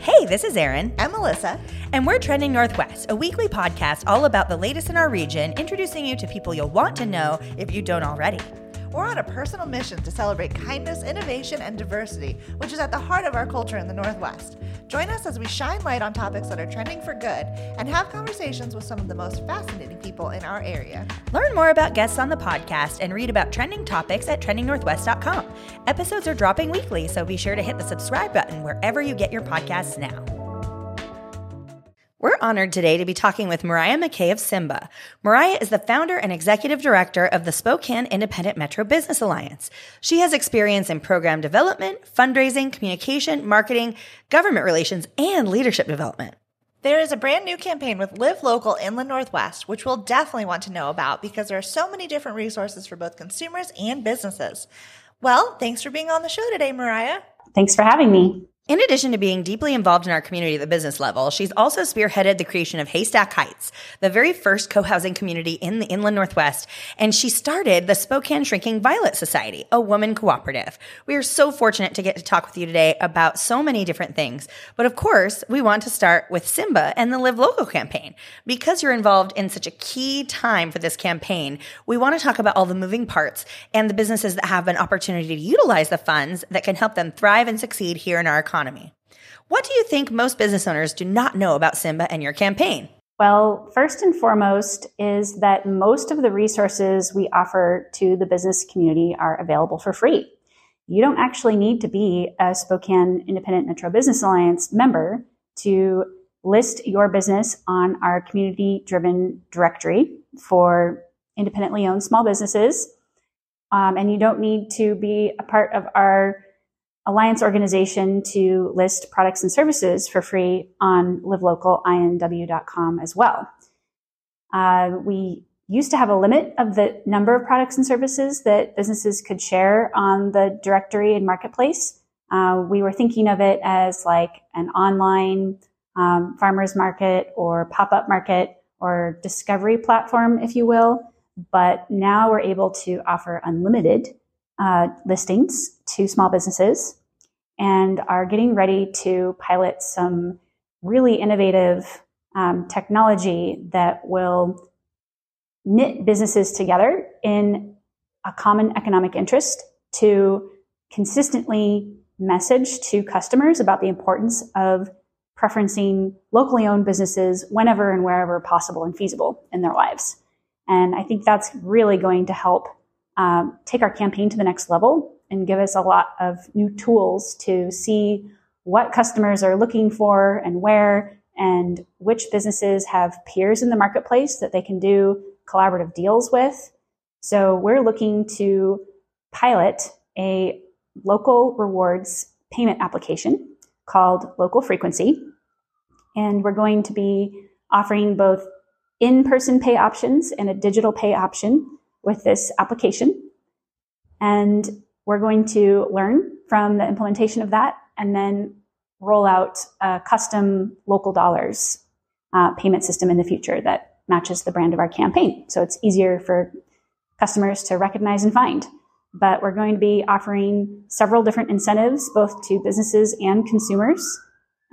Hey, this is Erin. I'm Melissa. And we're Trending Northwest, a weekly podcast all about the latest in our region, introducing you to people you'll want to know if you don't already. We're on a personal mission to celebrate kindness, innovation, and diversity, which is at the heart of our culture in the Northwest. Join us as we shine light on topics that are trending for good and have conversations with some of the most fascinating people in our area. Learn more about guests on the podcast and read about trending topics at trendingnorthwest.com. Episodes are dropping weekly, so be sure to hit the subscribe button wherever you get your podcasts now. We're honored today to be talking with Mariah McKay of Simba. Mariah is the founder and executive director of the Spokane Independent Metro Business Alliance. She has experience in program development, fundraising, communication, marketing, government relations, and leadership development. There is a brand new campaign with Live Local Inland Northwest, which we'll definitely want to know about because there are so many different resources for both consumers and businesses. Well, thanks for being on the show today, Mariah. Thanks for having me. In addition to being deeply involved in our community at the business level, she's also spearheaded the creation of Haystack Heights, the very first co-housing community in the inland Northwest. And she started the Spokane Shrinking Violet Society, a woman cooperative. We are so fortunate to get to talk with you today about so many different things. But of course, we want to start with Simba and the Live Local campaign. Because you're involved in such a key time for this campaign, we want to talk about all the moving parts and the businesses that have an opportunity to utilize the funds that can help them thrive and succeed here in our economy. What do you think most business owners do not know about Simba and your campaign? Well, first and foremost is that most of the resources we offer to the business community are available for free. You don't actually need to be a Spokane Independent Metro Business Alliance member to list your business on our community driven directory for independently owned small businesses. Um, and you don't need to be a part of our alliance organization to list products and services for free on livelocalINW.com as well. Uh, we used to have a limit of the number of products and services that businesses could share on the directory and marketplace. Uh, we were thinking of it as like an online um, farmers market or pop-up market or discovery platform, if you will. But now we're able to offer unlimited uh, listings to small businesses and are getting ready to pilot some really innovative um, technology that will knit businesses together in a common economic interest to consistently message to customers about the importance of preferencing locally owned businesses whenever and wherever possible and feasible in their lives. And I think that's really going to help um, take our campaign to the next level and give us a lot of new tools to see what customers are looking for and where and which businesses have peers in the marketplace that they can do collaborative deals with. So we're looking to pilot a local rewards payment application called Local Frequency. And we're going to be offering both in-person pay options and a digital pay option with this application. And we're going to learn from the implementation of that and then roll out a custom local dollars uh, payment system in the future that matches the brand of our campaign. So it's easier for customers to recognize and find. But we're going to be offering several different incentives, both to businesses and consumers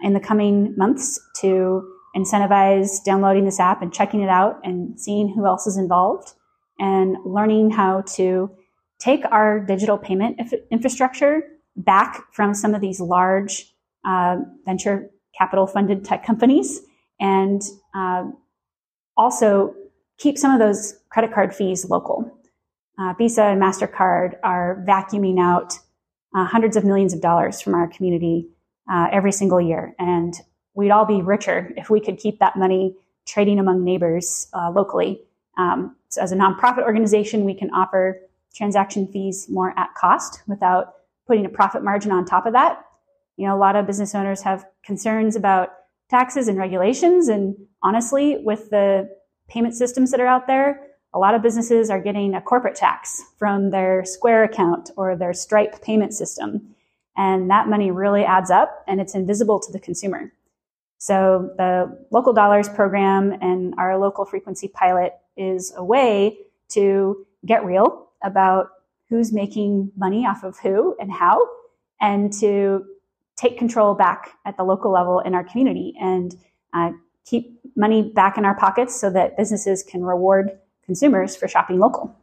in the coming months to incentivize downloading this app and checking it out and seeing who else is involved and learning how to take our digital payment infrastructure back from some of these large uh, venture capital funded tech companies and uh, also keep some of those credit card fees local. Uh, Visa and MasterCard are vacuuming out uh, hundreds of millions of dollars from our community uh, every single year. And we'd all be richer if we could keep that money trading among neighbors uh, locally um, so as a nonprofit organization, we can offer transaction fees more at cost without putting a profit margin on top of that. You know, a lot of business owners have concerns about taxes and regulations. And honestly, with the payment systems that are out there, a lot of businesses are getting a corporate tax from their Square account or their Stripe payment system. And that money really adds up and it's invisible to the consumer. So the local dollars program and our local frequency pilot is a way to get real about who's making money off of who and how, and to take control back at the local level in our community and uh, keep money back in our pockets so that businesses can reward consumers for shopping local.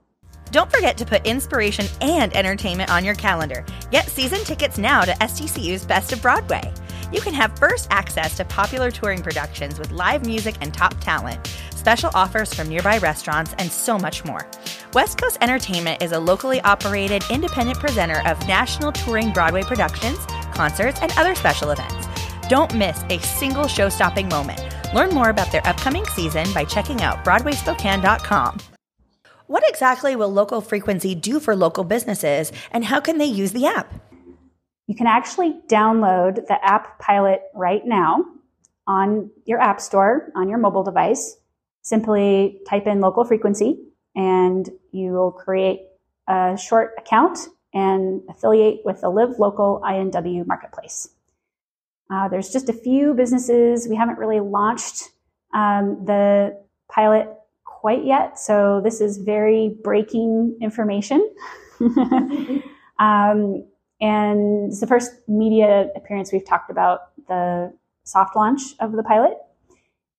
Don't forget to put inspiration and entertainment on your calendar. Get season tickets now to STCU's Best of Broadway. You can have first access to popular touring productions with live music and top talent, special offers from nearby restaurants, and so much more. West Coast Entertainment is a locally operated independent presenter of national touring Broadway productions, concerts, and other special events. Don't miss a single show stopping moment. Learn more about their upcoming season by checking out BroadwaySpokane.com. What exactly will local frequency do for local businesses, and how can they use the app? You can actually download the app pilot right now on your app store on your mobile device. Simply type in local frequency and you will create a short account and affiliate with the Live Local INW marketplace. Uh, there's just a few businesses. We haven't really launched um, the pilot quite yet, so this is very breaking information. um, and it's the first media appearance we've talked about the soft launch of the pilot.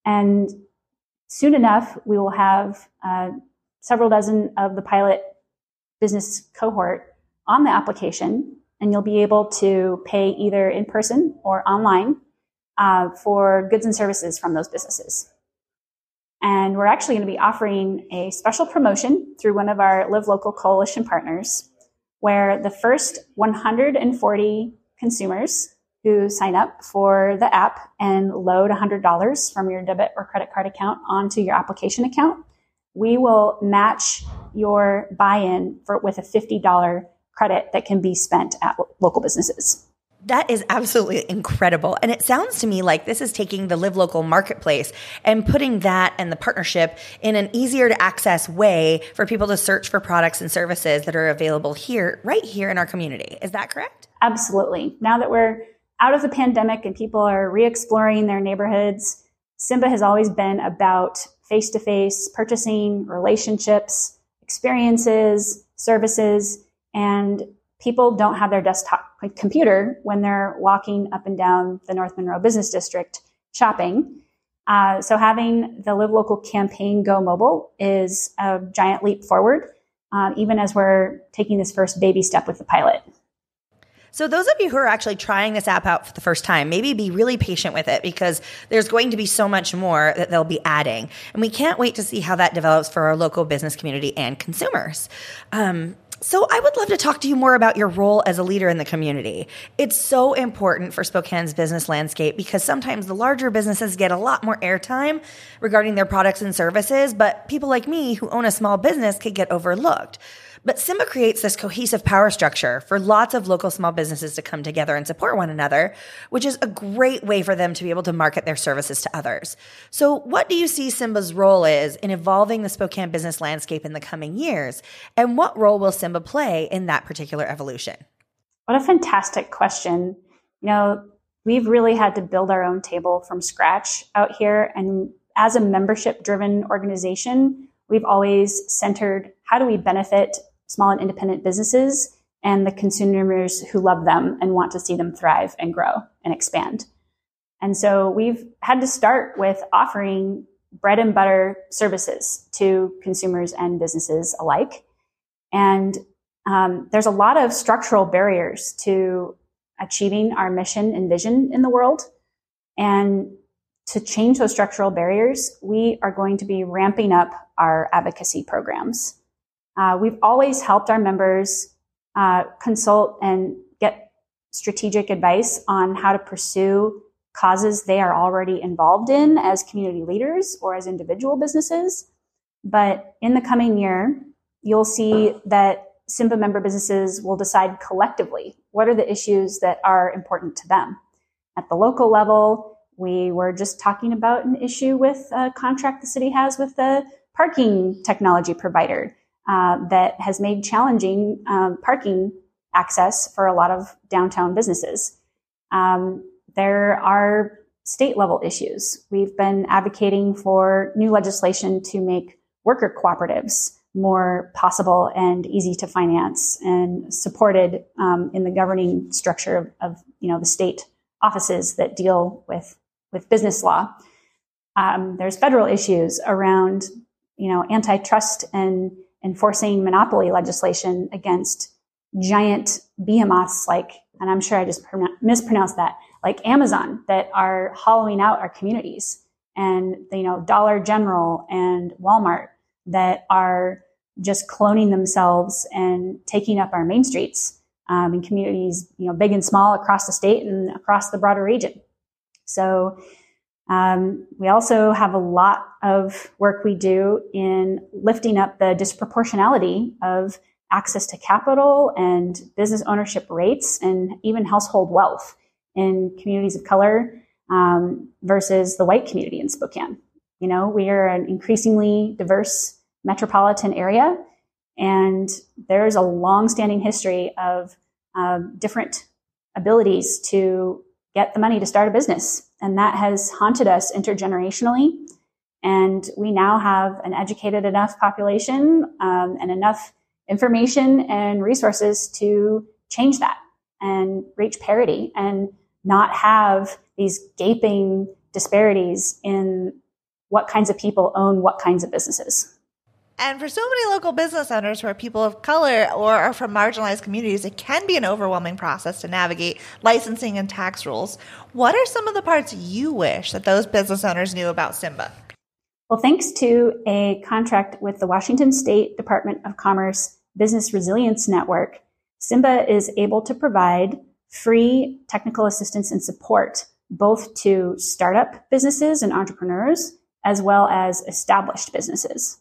And soon enough, we will have uh, several dozen of the pilot business cohort on the application, and you'll be able to pay either in person or online uh, for goods and services from those businesses. And we're actually going to be offering a special promotion through one of our Live Local Coalition partners, where the first 140 consumers who sign up for the app and load $100 from your debit or credit card account onto your application account we will match your buy-in for with a $50 credit that can be spent at local businesses. That is absolutely incredible. And it sounds to me like this is taking the Live Local marketplace and putting that and the partnership in an easier to access way for people to search for products and services that are available here, right here in our community. Is that correct? Absolutely. Now that we're out of the pandemic and people are re exploring their neighborhoods, Simba has always been about face to face purchasing, relationships, experiences, services, and people don't have their desktop computer when they're walking up and down the North Monroe Business District shopping. Uh, so having the Live Local campaign go mobile is a giant leap forward, uh, even as we're taking this first baby step with the pilot. So those of you who are actually trying this app out for the first time, maybe be really patient with it because there's going to be so much more that they'll be adding. And we can't wait to see how that develops for our local business community and consumers. Um, so I would love to talk to you more about your role as a leader in the community. It's so important for Spokane's business landscape because sometimes the larger businesses get a lot more airtime regarding their products and services, but people like me who own a small business could get overlooked. But Simba creates this cohesive power structure for lots of local small businesses to come together and support one another, which is a great way for them to be able to market their services to others. So, what do you see Simba's role is in evolving the Spokane business landscape in the coming years? And what role will Simba play in that particular evolution? What a fantastic question. You know, we've really had to build our own table from scratch out here. And as a membership driven organization, we've always centered how do we benefit small and independent businesses and the consumers who love them and want to see them thrive and grow and expand. And so we've had to start with offering bread and butter services to consumers and businesses alike. And um, there's a lot of structural barriers to achieving our mission and vision in the world. And to change those structural barriers, we are going to be ramping up our advocacy programs. Uh, we've always helped our members uh, consult and get strategic advice on how to pursue causes they are already involved in as community leaders or as individual businesses. But in the coming year, you'll see that SIMBA member businesses will decide collectively what are the issues that are important to them. At the local level, we were just talking about an issue with a contract the city has with the parking technology provider uh, that has made challenging um, parking access for a lot of downtown businesses. Um, there are state level issues. We've been advocating for new legislation to make worker cooperatives more possible and easy to finance and supported um, in the governing structure of, of, you know the state offices that deal with with business law. Um, there's federal issues around, you know, antitrust and enforcing monopoly legislation against giant behemoths like, and I'm sure I just mispronounced that, like Amazon that are hollowing out our communities and, you know, Dollar General and Walmart that are just cloning themselves and taking up our main streets um, in communities, you know, big and small across the state and across the broader region. So um, we also have a lot of work we do in lifting up the disproportionality of access to capital and business ownership rates and even household wealth in communities of color um, versus the white community in Spokane. You know, we are an increasingly diverse metropolitan area, and there's a long-standing history of uh, different abilities to get the money to start a business, and that has haunted us intergenerationally. And we now have an educated enough population um, and enough information and resources to change that and reach parity and not have these gaping disparities in what kinds of people own what kinds of businesses. And for so many local business owners who are people of color or are from marginalized communities, it can be an overwhelming process to navigate licensing and tax rules. What are some of the parts you wish that those business owners knew about Simba? Well, thanks to a contract with the Washington State Department of Commerce Business Resilience Network, Simba is able to provide free technical assistance and support both to startup businesses and entrepreneurs as well as established businesses.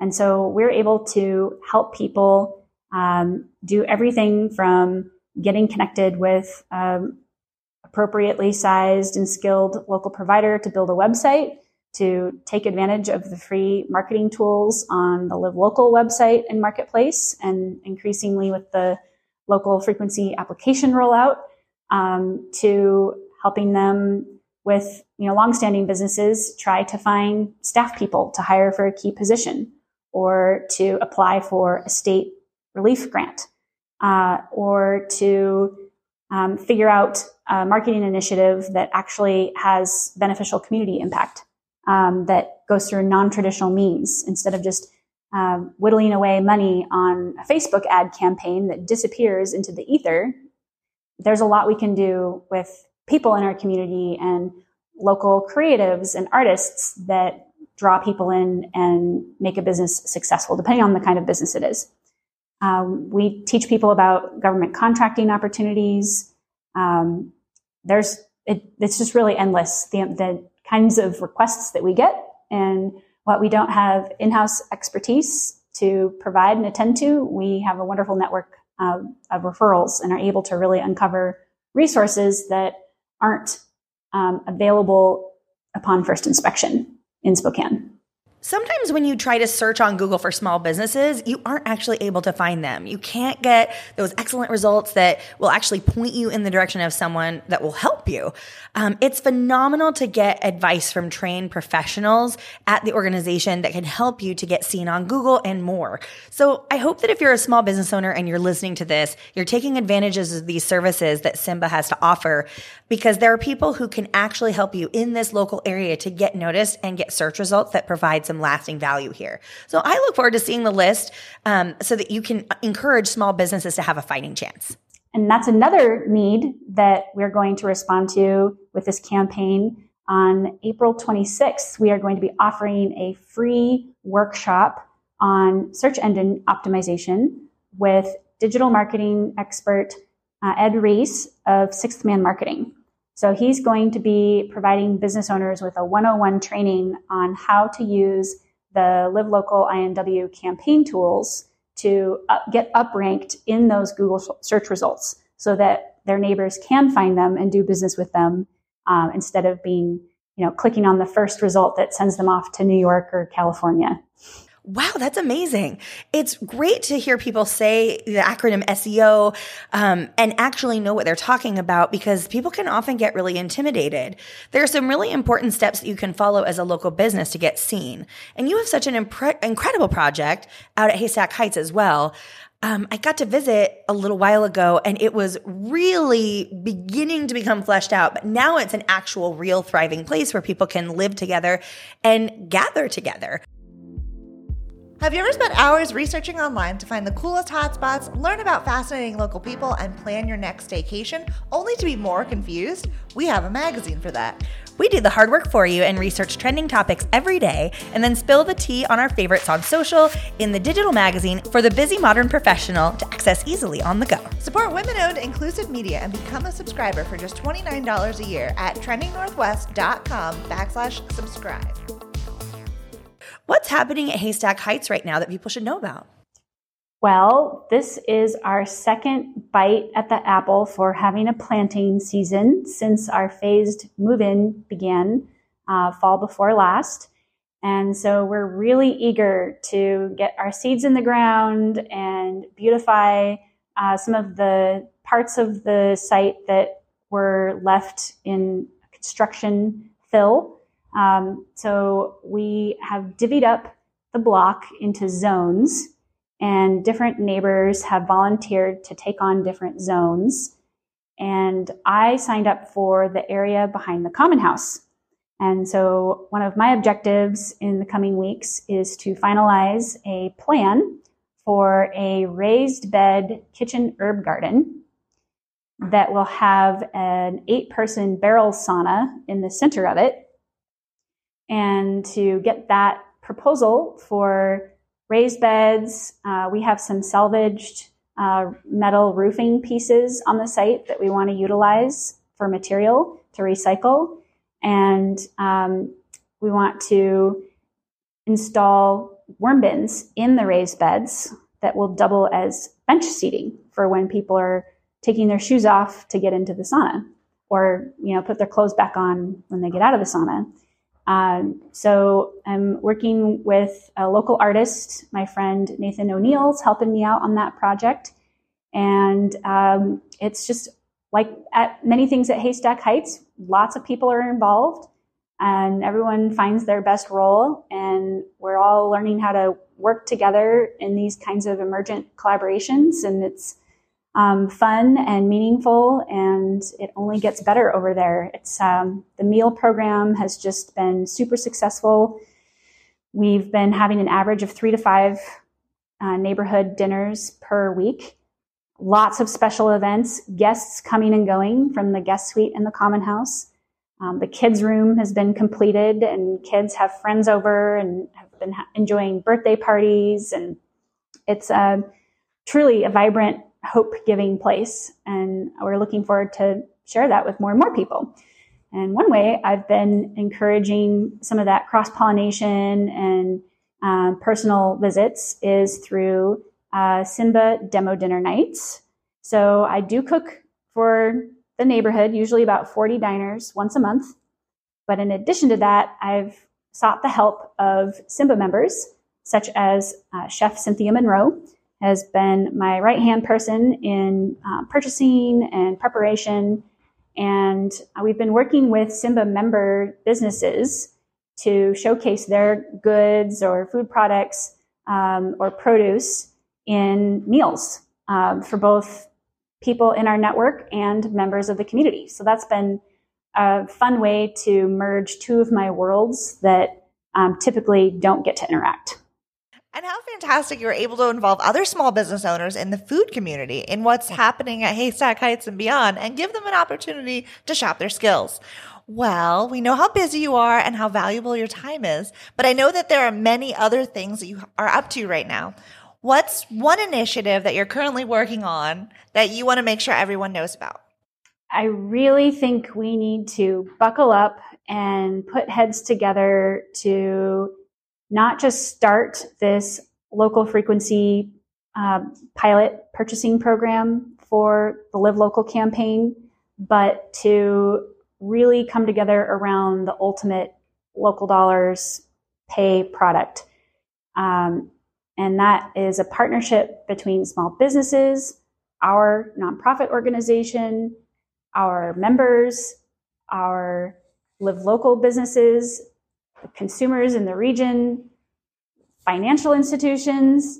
And so we're able to help people um, do everything from getting connected with um, appropriately sized and skilled local provider to build a website to take advantage of the free marketing tools on the Live Local website and marketplace, and increasingly with the local frequency application rollout, um, to helping them with you know longstanding businesses try to find staff people to hire for a key position, or to apply for a state relief grant, uh, or to um, figure out a marketing initiative that actually has beneficial community impact um, that goes through non-traditional means instead of just uh, whittling away money on a Facebook ad campaign that disappears into the ether. There's a lot we can do with people in our community and local creatives and artists that draw people in and make a business successful, depending on the kind of business it is. Um, we teach people about government contracting opportunities. Um, there's it, it's just really endless. The, the kinds of requests that we get and what we don't have in-house expertise to provide and attend to, we have a wonderful network of, of referrals and are able to really uncover resources that aren't um, available upon first inspection in Spokane. Sometimes when you try to search on Google for small businesses, you aren't actually able to find them. You can't get those excellent results that will actually point you in the direction of someone that will help you. Um, it's phenomenal to get advice from trained professionals at the organization that can help you to get seen on Google and more. So I hope that if you're a small business owner and you're listening to this, you're taking advantages of these services that Simba has to offer because there are people who can actually help you in this local area to get noticed and get search results that provide some lasting value here. So I look forward to seeing the list um, so that you can encourage small businesses to have a fighting chance. And that's another need that we're going to respond to with this campaign. On April 26th, we are going to be offering a free workshop on search engine optimization with digital marketing expert uh, Ed Reese of Sixth Man Marketing. So he's going to be providing business owners with a 101 training on how to use the Live Local INW campaign tools to up, get upranked in those Google search results so that their neighbors can find them and do business with them um, instead of being, you know, clicking on the first result that sends them off to New York or California. Wow, that's amazing. It's great to hear people say the acronym SEO um, and actually know what they're talking about because people can often get really intimidated. There are some really important steps that you can follow as a local business to get seen. And you have such an impre- incredible project out at Haystack Heights as well. Um, I got to visit a little while ago and it was really beginning to become fleshed out, but now it's an actual real thriving place where people can live together and gather together. Have you ever spent hours researching online to find the coolest hotspots, learn about fascinating local people, and plan your next staycation only to be more confused? We have a magazine for that. We do the hard work for you and research trending topics every day and then spill the tea on our favorites on social in the digital magazine for the busy modern professional to access easily on the go. Support women owned inclusive media and become a subscriber for just $29 a year at trendingnorthwest.com backslash subscribe. What's happening at Haystack Heights right now that people should know about? Well, this is our second bite at the apple for having a planting season since our phased move in began uh, fall before last. And so we're really eager to get our seeds in the ground and beautify uh, some of the parts of the site that were left in construction fill um, so we have divvied up the block into zones, and different neighbors have volunteered to take on different zones. And I signed up for the area behind the common house. And so one of my objectives in the coming weeks is to finalize a plan for a raised bed kitchen herb garden that will have an eight person barrel sauna in the center of it and to get that proposal for raised beds. Uh, we have some salvaged uh, metal roofing pieces on the site that we want to utilize for material to recycle. And um, we want to install worm bins in the raised beds that will double as bench seating for when people are taking their shoes off to get into the sauna or you know put their clothes back on when they get out of the sauna um, so I'm working with a local artist. My friend Nathan O'Neill's helping me out on that project. And um, it's just like at many things at Haystack Heights, lots of people are involved and everyone finds their best role. And we're all learning how to work together in these kinds of emergent collaborations. And it's um, fun and meaningful, and it only gets better over there. It's um, the meal program has just been super successful. We've been having an average of three to five uh, neighborhood dinners per week. Lots of special events, guests coming and going from the guest suite and the common house. Um, the kids' room has been completed, and kids have friends over and have been ha- enjoying birthday parties. And it's uh, truly a vibrant hope giving place. And we're looking forward to share that with more and more people. And one way I've been encouraging some of that cross pollination and uh, personal visits is through uh, Simba demo dinner nights. So I do cook for the neighborhood, usually about 40 diners once a month. But in addition to that, I've sought the help of Simba members, such as uh, Chef Cynthia Monroe, has been my right hand person in uh, purchasing and preparation. And uh, we've been working with Simba member businesses to showcase their goods or food products um, or produce in meals um, for both people in our network and members of the community. So that's been a fun way to merge two of my worlds that um, typically don't get to interact. And how fantastic you're able to involve other small business owners in the food community in what's happening at Haystack Heights and beyond and give them an opportunity to shop their skills. Well, we know how busy you are and how valuable your time is, but I know that there are many other things that you are up to right now. What's one initiative that you're currently working on that you want to make sure everyone knows about? I really think we need to buckle up and put heads together to not just start this local frequency uh, pilot purchasing program for the Live Local campaign, but to really come together around the ultimate local dollars pay product. Um, and that is a partnership between small businesses, our nonprofit organization, our members, our live local businesses, consumers in the region, financial institutions,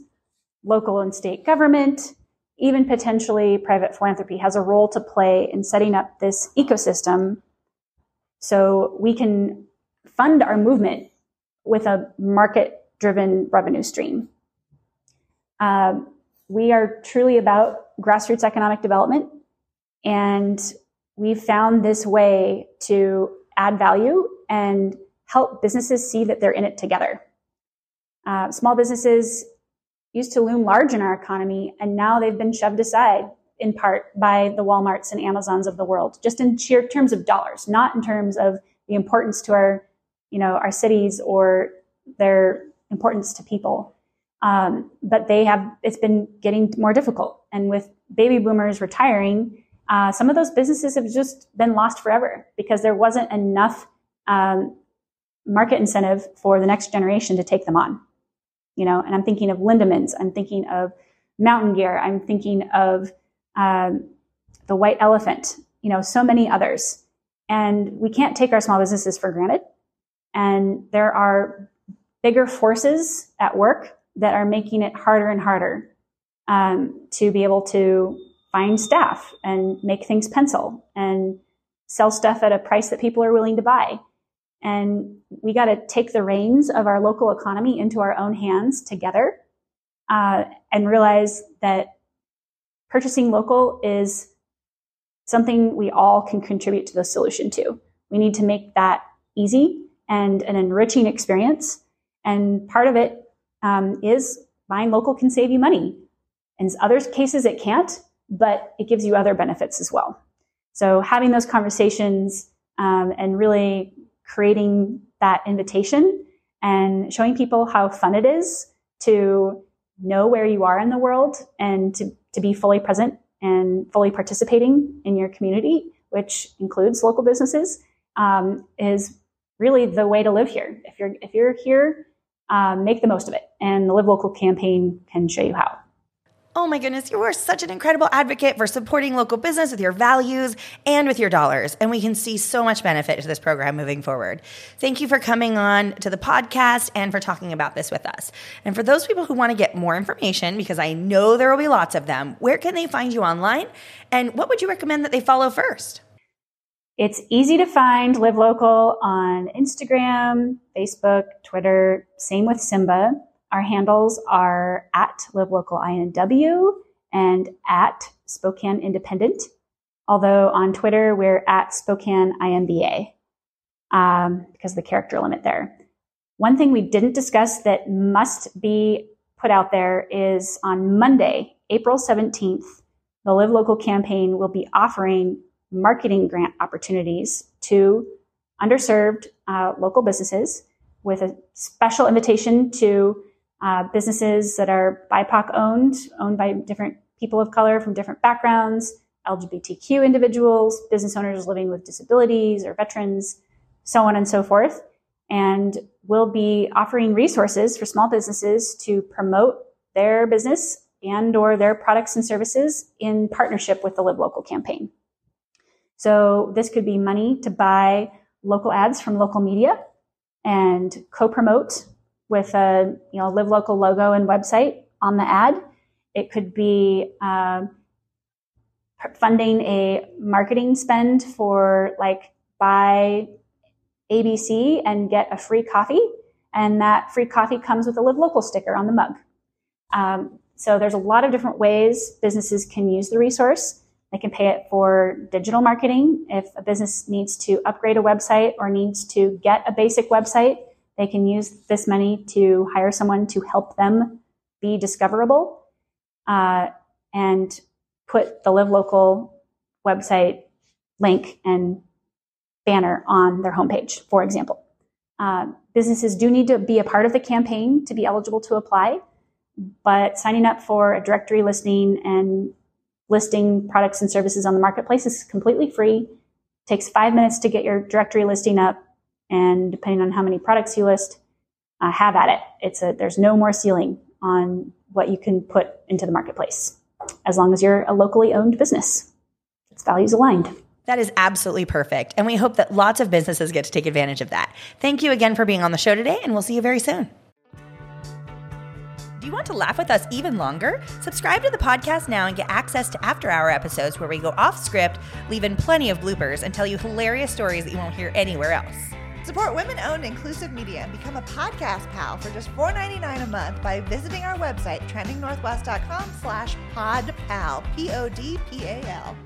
local and state government, even potentially private philanthropy has a role to play in setting up this ecosystem so we can fund our movement with a market driven revenue stream. Um, we are truly about grassroots economic development, and we've found this way to add value and help businesses see that they're in it together. Uh, small businesses used to loom large in our economy, and now they've been shoved aside in part by the Walmarts and Amazons of the world, just in sheer terms of dollars, not in terms of the importance to our, you know, our cities or their importance to people. Um, but they have, it's been getting more difficult. And with baby boomers retiring, uh, some of those businesses have just been lost forever because there wasn't enough um, market incentive for the next generation to take them on you know, and I'm thinking of Lindaman's, I'm thinking of Mountain Gear, I'm thinking of um, the White Elephant, you know, so many others. And we can't take our small businesses for granted. And there are bigger forces at work that are making it harder and harder um, to be able to find staff and make things pencil and sell stuff at a price that people are willing to buy. And we got to take the reins of our local economy into our own hands together uh, and realize that purchasing local is something we all can contribute to the solution to. We need to make that easy and an enriching experience. And part of it um, is buying local can save you money. In other cases, it can't, but it gives you other benefits as well. So having those conversations um, and really creating that invitation and showing people how fun it is to know where you are in the world and to, to be fully present and fully participating in your community, which includes local businesses, um, is really the way to live here. If you're if you're here, um, make the most of it, and the Live Local campaign can show you how. Oh my goodness, you are such an incredible advocate for supporting local business with your values and with your dollars. And we can see so much benefit to this program moving forward. Thank you for coming on to the podcast and for talking about this with us. And for those people who want to get more information, because I know there will be lots of them, where can they find you online? And what would you recommend that they follow first? It's easy to find Live Local on Instagram, Facebook, Twitter, same with Simba. Our handles are at Live Local INW and at Spokane Independent. Although on Twitter, we're at Spokane IMBA um, because of the character limit there. One thing we didn't discuss that must be put out there is on Monday, April 17th, the Live Local campaign will be offering marketing grant opportunities to underserved uh, local businesses with a special invitation to uh, businesses that are BIPOC owned, owned by different people of color from different backgrounds, LGBTQ individuals, business owners living with disabilities or veterans, so on and so forth. And we'll be offering resources for small businesses to promote their business and or their products and services in partnership with the Live Local campaign. So this could be money to buy local ads from local media and co-promote with a you know live local logo and website on the ad. It could be uh, funding a marketing spend for like buy ABC and get a free coffee, and that free coffee comes with a live local sticker on the mug. Um, so there's a lot of different ways businesses can use the resource. They can pay it for digital marketing if a business needs to upgrade a website or needs to get a basic website they can use this money to hire someone to help them be discoverable uh, and put the Live Local website link and banner on their homepage, for example. Uh, businesses do need to be a part of the campaign to be eligible to apply, but signing up for a directory listing and listing products and services on the marketplace is completely free. It takes five minutes to get your directory listing up and depending on how many products you list, uh, have at it. It's a, there's no more ceiling on what you can put into the marketplace as long as you're a locally owned business. It's values aligned. That is absolutely perfect. And we hope that lots of businesses get to take advantage of that. Thank you again for being on the show today, and we'll see you very soon. Do you want to laugh with us even longer? Subscribe to the podcast now and get access to after hour episodes where we go off script, leave in plenty of bloopers, and tell you hilarious stories that you won't hear anywhere else. Support women-owned inclusive media and become a podcast pal for just $4.99 a month by visiting our website, trendingnorthwest.com slash podpal, P-O-D-P-A-L.